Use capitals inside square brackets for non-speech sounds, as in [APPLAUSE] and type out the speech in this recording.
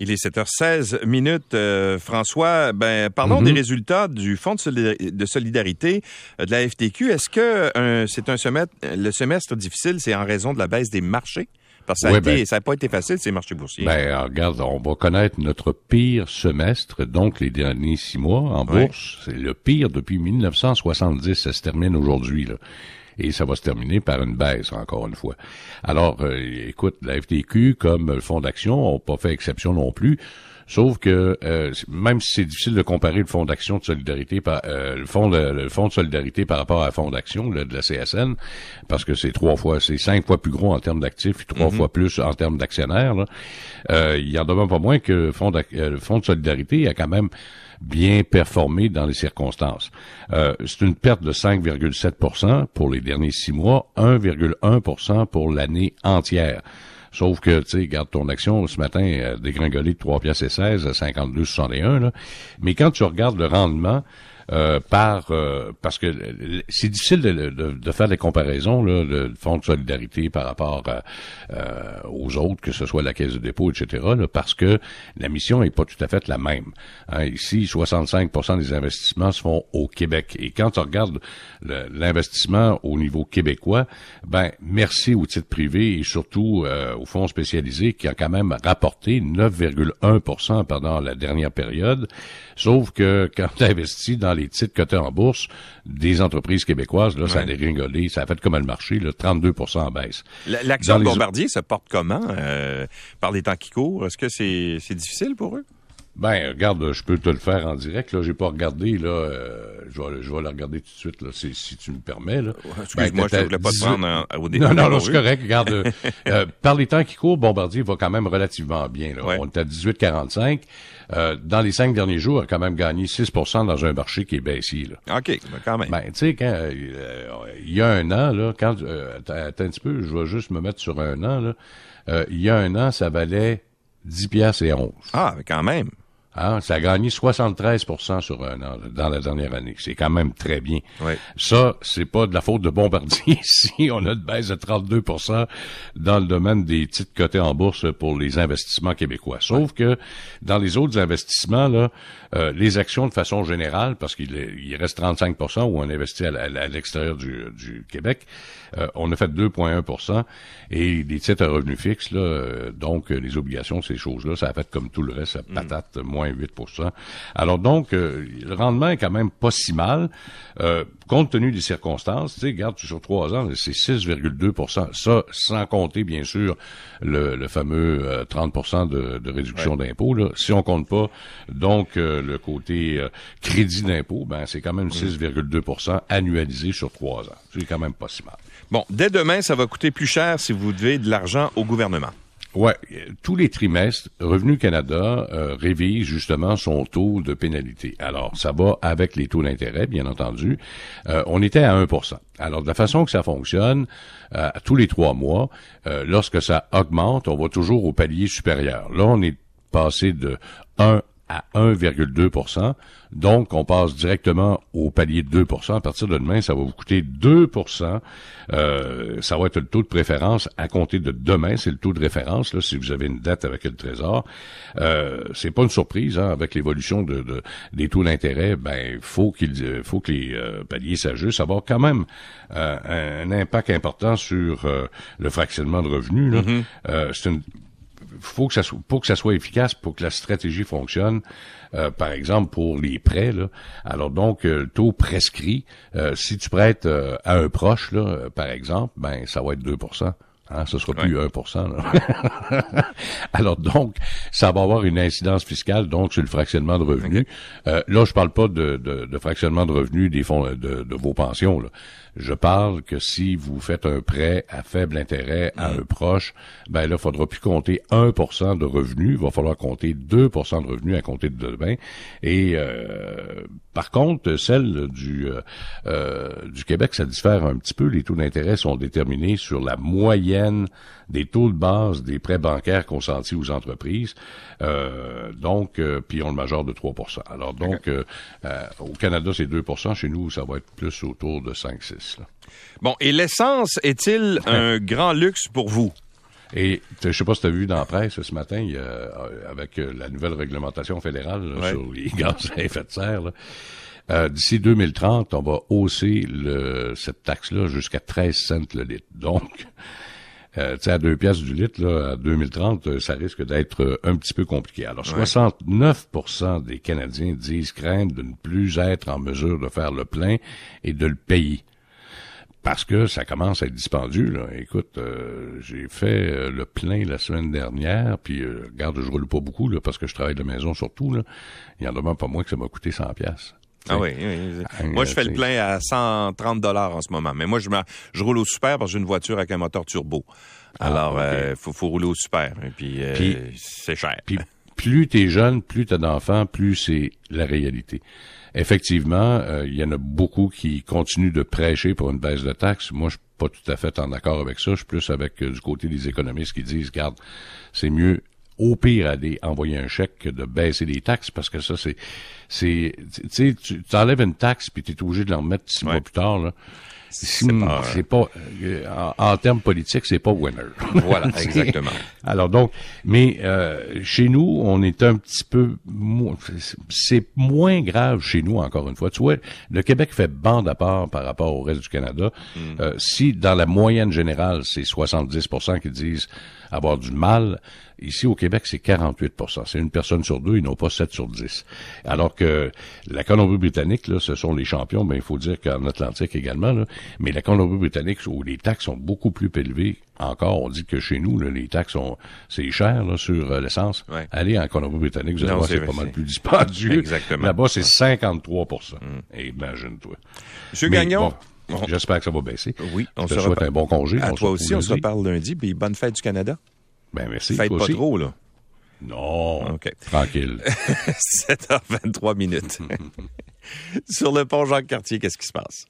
Il est 7h16 minutes. Euh, François, ben, parlons Mhm. des résultats du Fonds de, solidari- de solidarité euh, de la FTQ. Est-ce que euh, c'est un semestre, le semestre difficile, c'est en raison de la baisse des marchés? Parce que ça n'a ben- pas été facile, ces marchés boursiers. Ben, regarde, on va connaître notre pire semestre, donc les derniers six mois en bourse. C'est le pire depuis 1970. Ça se termine aujourd'hui, là. Et ça va se terminer par une baisse, encore une fois. Alors, euh, écoute, la FTQ, comme le Fonds d'action, n'ont pas fait exception non plus. Sauf que euh, même si c'est difficile de comparer le fonds d'action de solidarité par euh, le fonds de, le fonds de solidarité par rapport à fonds d'action de la CSN, parce que c'est trois fois, c'est cinq fois plus gros en termes d'actifs et trois fois plus en termes d'actionnaires. Euh, il y en demeure pas moins que le fonds, euh, le fonds de solidarité a quand même bien performé dans les circonstances. Euh, c'est une perte de 5,7% pour les derniers six mois, 1,1% pour l'année entière. Sauf que, tu sais, garde ton action ce matin euh, dégringolé de 3 pièces et 16 à 52,61. Là. Mais quand tu regardes le rendement euh, par euh, parce que c'est difficile de, de- de faire des comparaisons là, de fonds de solidarité par rapport à, euh, aux autres, que ce soit la caisse de dépôt, etc. là, parce que la mission est pas tout à fait la même. Hein, ici, 65% des investissements se font au Québec. Et quand tu regardes le- l'investissement au niveau québécois, ben merci aux titres privés et surtout euh, aux fonds spécialisés qui a quand même rapporté 9,1% pendant la dernière période. Sauf que quand tu investis dans les titres cotés en bourse des entreprises québécoises, là, ça a dégringolé, ça a fait comme le marché, là, 32% en baisse. La- L'action de Bombardier se porte comment euh, par les temps qui courent? Est-ce que c'est c'est difficile pour eux? Ben, regarde, je peux te le faire en direct. Là, j'ai pas regardé. Là, euh, je vais, je vais le regarder tout de suite. Là, si, si tu me permets. Là. Excuse-moi, Ben, je ne voulais pas te 18 prendre en- au dé- Non, non, non, c'est correct. Regarde, euh, [LAUGHS] euh, par les temps qui courent, Bombardier va quand même relativement bien. Là. Ouais. On est à 18,45. Euh, dans les cinq derniers jours, il a quand même gagné 6% dans un marché qui est baissier. Là. OK, ben quand même. Ben, tu sais, quand euh, il y a un an, là, quand euh, attends, attends un petit peu, je vais juste me mettre sur un an, là. Euh, il y a un an, ça valait 10 piastres et 11. Ah, mais quand même. Hein, ça a gagné 73 sur un an dans la dernière année. C'est quand même très bien. Ouais. Ça, c'est pas de la faute de Bombardier [LAUGHS] si on a une baisse de 32% dans le domaine des titres cotés en bourse pour les investissements québécois. Sauf que dans les autres investissements, là, euh, les actions de façon générale, parce qu'il il reste 35% où on investit à, l'extérieur du, du Québec, euh, on a fait 2,1% et les titres à revenus fixes, là, euh, donc les obligations, ces choses-là, ça a fait comme tout le reste, ça patate, moins 8 Alors donc, euh, le rendement est quand même pas si mal, euh, compte tenu des circonstances. Tu sais, sur trois ans, c'est 6,2% Ça, sans compter, bien sûr, le, le fameux euh, 30 de, de réduction d'impôt. Là. Si on compte pas, donc, euh, le côté euh, crédit d'impôt, ben c'est quand même 6,2% annualisé sur trois ans. C'est quand même pas si mal. Bon, dès demain, ça va coûter plus cher si vous devez de l'argent au gouvernement. Euh, tous les trimestres, Revenu Canada euh, révise justement son taux de pénalité. Alors, ça va avec les taux d'intérêt, bien entendu. Euh, on était à 1% Alors, de la façon que ça fonctionne, euh, tous les trois mois, euh, lorsque ça augmente, on va toujours au palier supérieur. Là, on est passé de 1 à 1,2 Donc, on passe directement au palier de 2% À partir de demain, ça va vous coûter 2% euh, Ça va être le taux de préférence à compter de demain. C'est le taux de référence, là, si vous avez une dette avec le Trésor. Euh, c'est pas une surprise, hein, avec l'évolution de, de- des taux d'intérêt, ben, faut qu'il euh, faut que les euh, paliers s'ajustent. Ça va avoir quand même euh, un, un impact important sur le fractionnement de revenus. là. Euh, c'est une faut que ça soit, pour que ça soit efficace, pour que la stratégie fonctionne, euh, par exemple pour les prêts, alors donc euh, le taux prescrit, euh, si tu prêtes à un proche, par exemple, ben ça va être 2 Hein, ce sera plus 1 là. [LAUGHS] Alors donc, ça va avoir une incidence fiscale donc sur le fractionnement de revenus. Euh, là, je parle pas de, de, de fractionnement de revenus des fonds de, de vos pensions. Là. Je parle que si vous faites un prêt à faible intérêt à un proche, ben là, il faudra plus compter 1% de revenus, il va falloir compter 2% de revenus à compter de demain. Et euh, par contre, celle du euh, euh, du Québec, ça diffère un petit peu. Les taux d'intérêt sont déterminés sur la moyenne des taux de base des prêts bancaires consentis aux entreprises. Euh, donc, euh, puis on le major de 3 Alors donc, euh, euh, au Canada, c'est 2% Chez nous, ça va être plus autour de 5-6. Bon, et l'essence est-il [LAUGHS] un grand luxe pour vous? Et je sais pas si tu as vu dans la presse ce matin, il y a, avec la nouvelle réglementation fédérale là, sur les [LAUGHS] gaz à effet de serre, là, euh, D'ici 2030, on va hausser le, cette taxe-là jusqu'à 13 cents le litre. Donc, euh, à deux pièces du litre, là, à 2030, euh, ça risque d'être euh, un petit peu compliqué. Alors, 69% des Canadiens disent craindre de ne plus être en mesure de faire le plein et de le payer. Parce que ça commence à être dispendieux. Là. Écoute, j'ai fait le plein la semaine dernière, puis regarde, je roule pas beaucoup là, parce que je travaille de la maison surtout. Là. Il y en a pas moins que ça m'a coûté 100 pièces. Ah oui, Moi, je fais le plein à 130 dollars en ce moment. Mais moi, je, je roule au super parce que j'ai une voiture avec un moteur turbo. Ah, Alors, euh, faut, faut, rouler au super. Et puis, euh, c'est cher. Puis, plus t'es jeune, plus t'as d'enfants, plus c'est la réalité. Effectivement, euh, il y en a beaucoup qui continuent de prêcher pour une baisse de taxes. Moi, je suis pas tout à fait en accord avec ça. Je suis plus avec du côté des économistes qui disent, regarde, c'est mieux au pire aller envoyer un chèque de baisser les taxes parce que ça c'est c'est tu sais tu enlèves une taxe puis tu es obligé de l'en remettre six mois plus tard là c'est pas, euh, en, termes politiques, c'est pas winner. [LAUGHS] Voilà, [LAUGHS] exactement. Alors donc, mais euh, chez nous, on est un petit peu, c'est moins grave chez nous encore une fois. Tu vois, le Québec fait bande à part par rapport au reste du Canada. Mm. Euh, si dans la moyenne générale, c'est 70% qui disent avoir du mal, ici au Québec, c'est 48% C'est une personne sur deux, ils n'ont pas 7 sur 10. Alors que la Colombie-Britannique, là, ce sont les champions, mais il faut dire qu'en Atlantique également, là, mais la Colombie-Britannique, où les taxes sont beaucoup plus élevées, encore, on dit que chez nous, là, les taxes sont, c'est cher là, sur euh, l'essence. Allez en Colombie-Britannique, vous allez voir, c'est pas mal plus dispendieux. Exactement. Là-bas, c'est 53 mm. Imagine-toi. Monsieur Gagnon? J'espère que ça va baisser. Oui, on se souhaite un bon congé. À toi aussi, on se reparle lundi, puis bonne fête du Canada. Ben merci. Fête pas trop, là. Non. OK. Tranquille. [LAUGHS] 7h23 minutes. [LAUGHS] Sur le pont Jacques-Cartier, qu'est-ce qui se passe?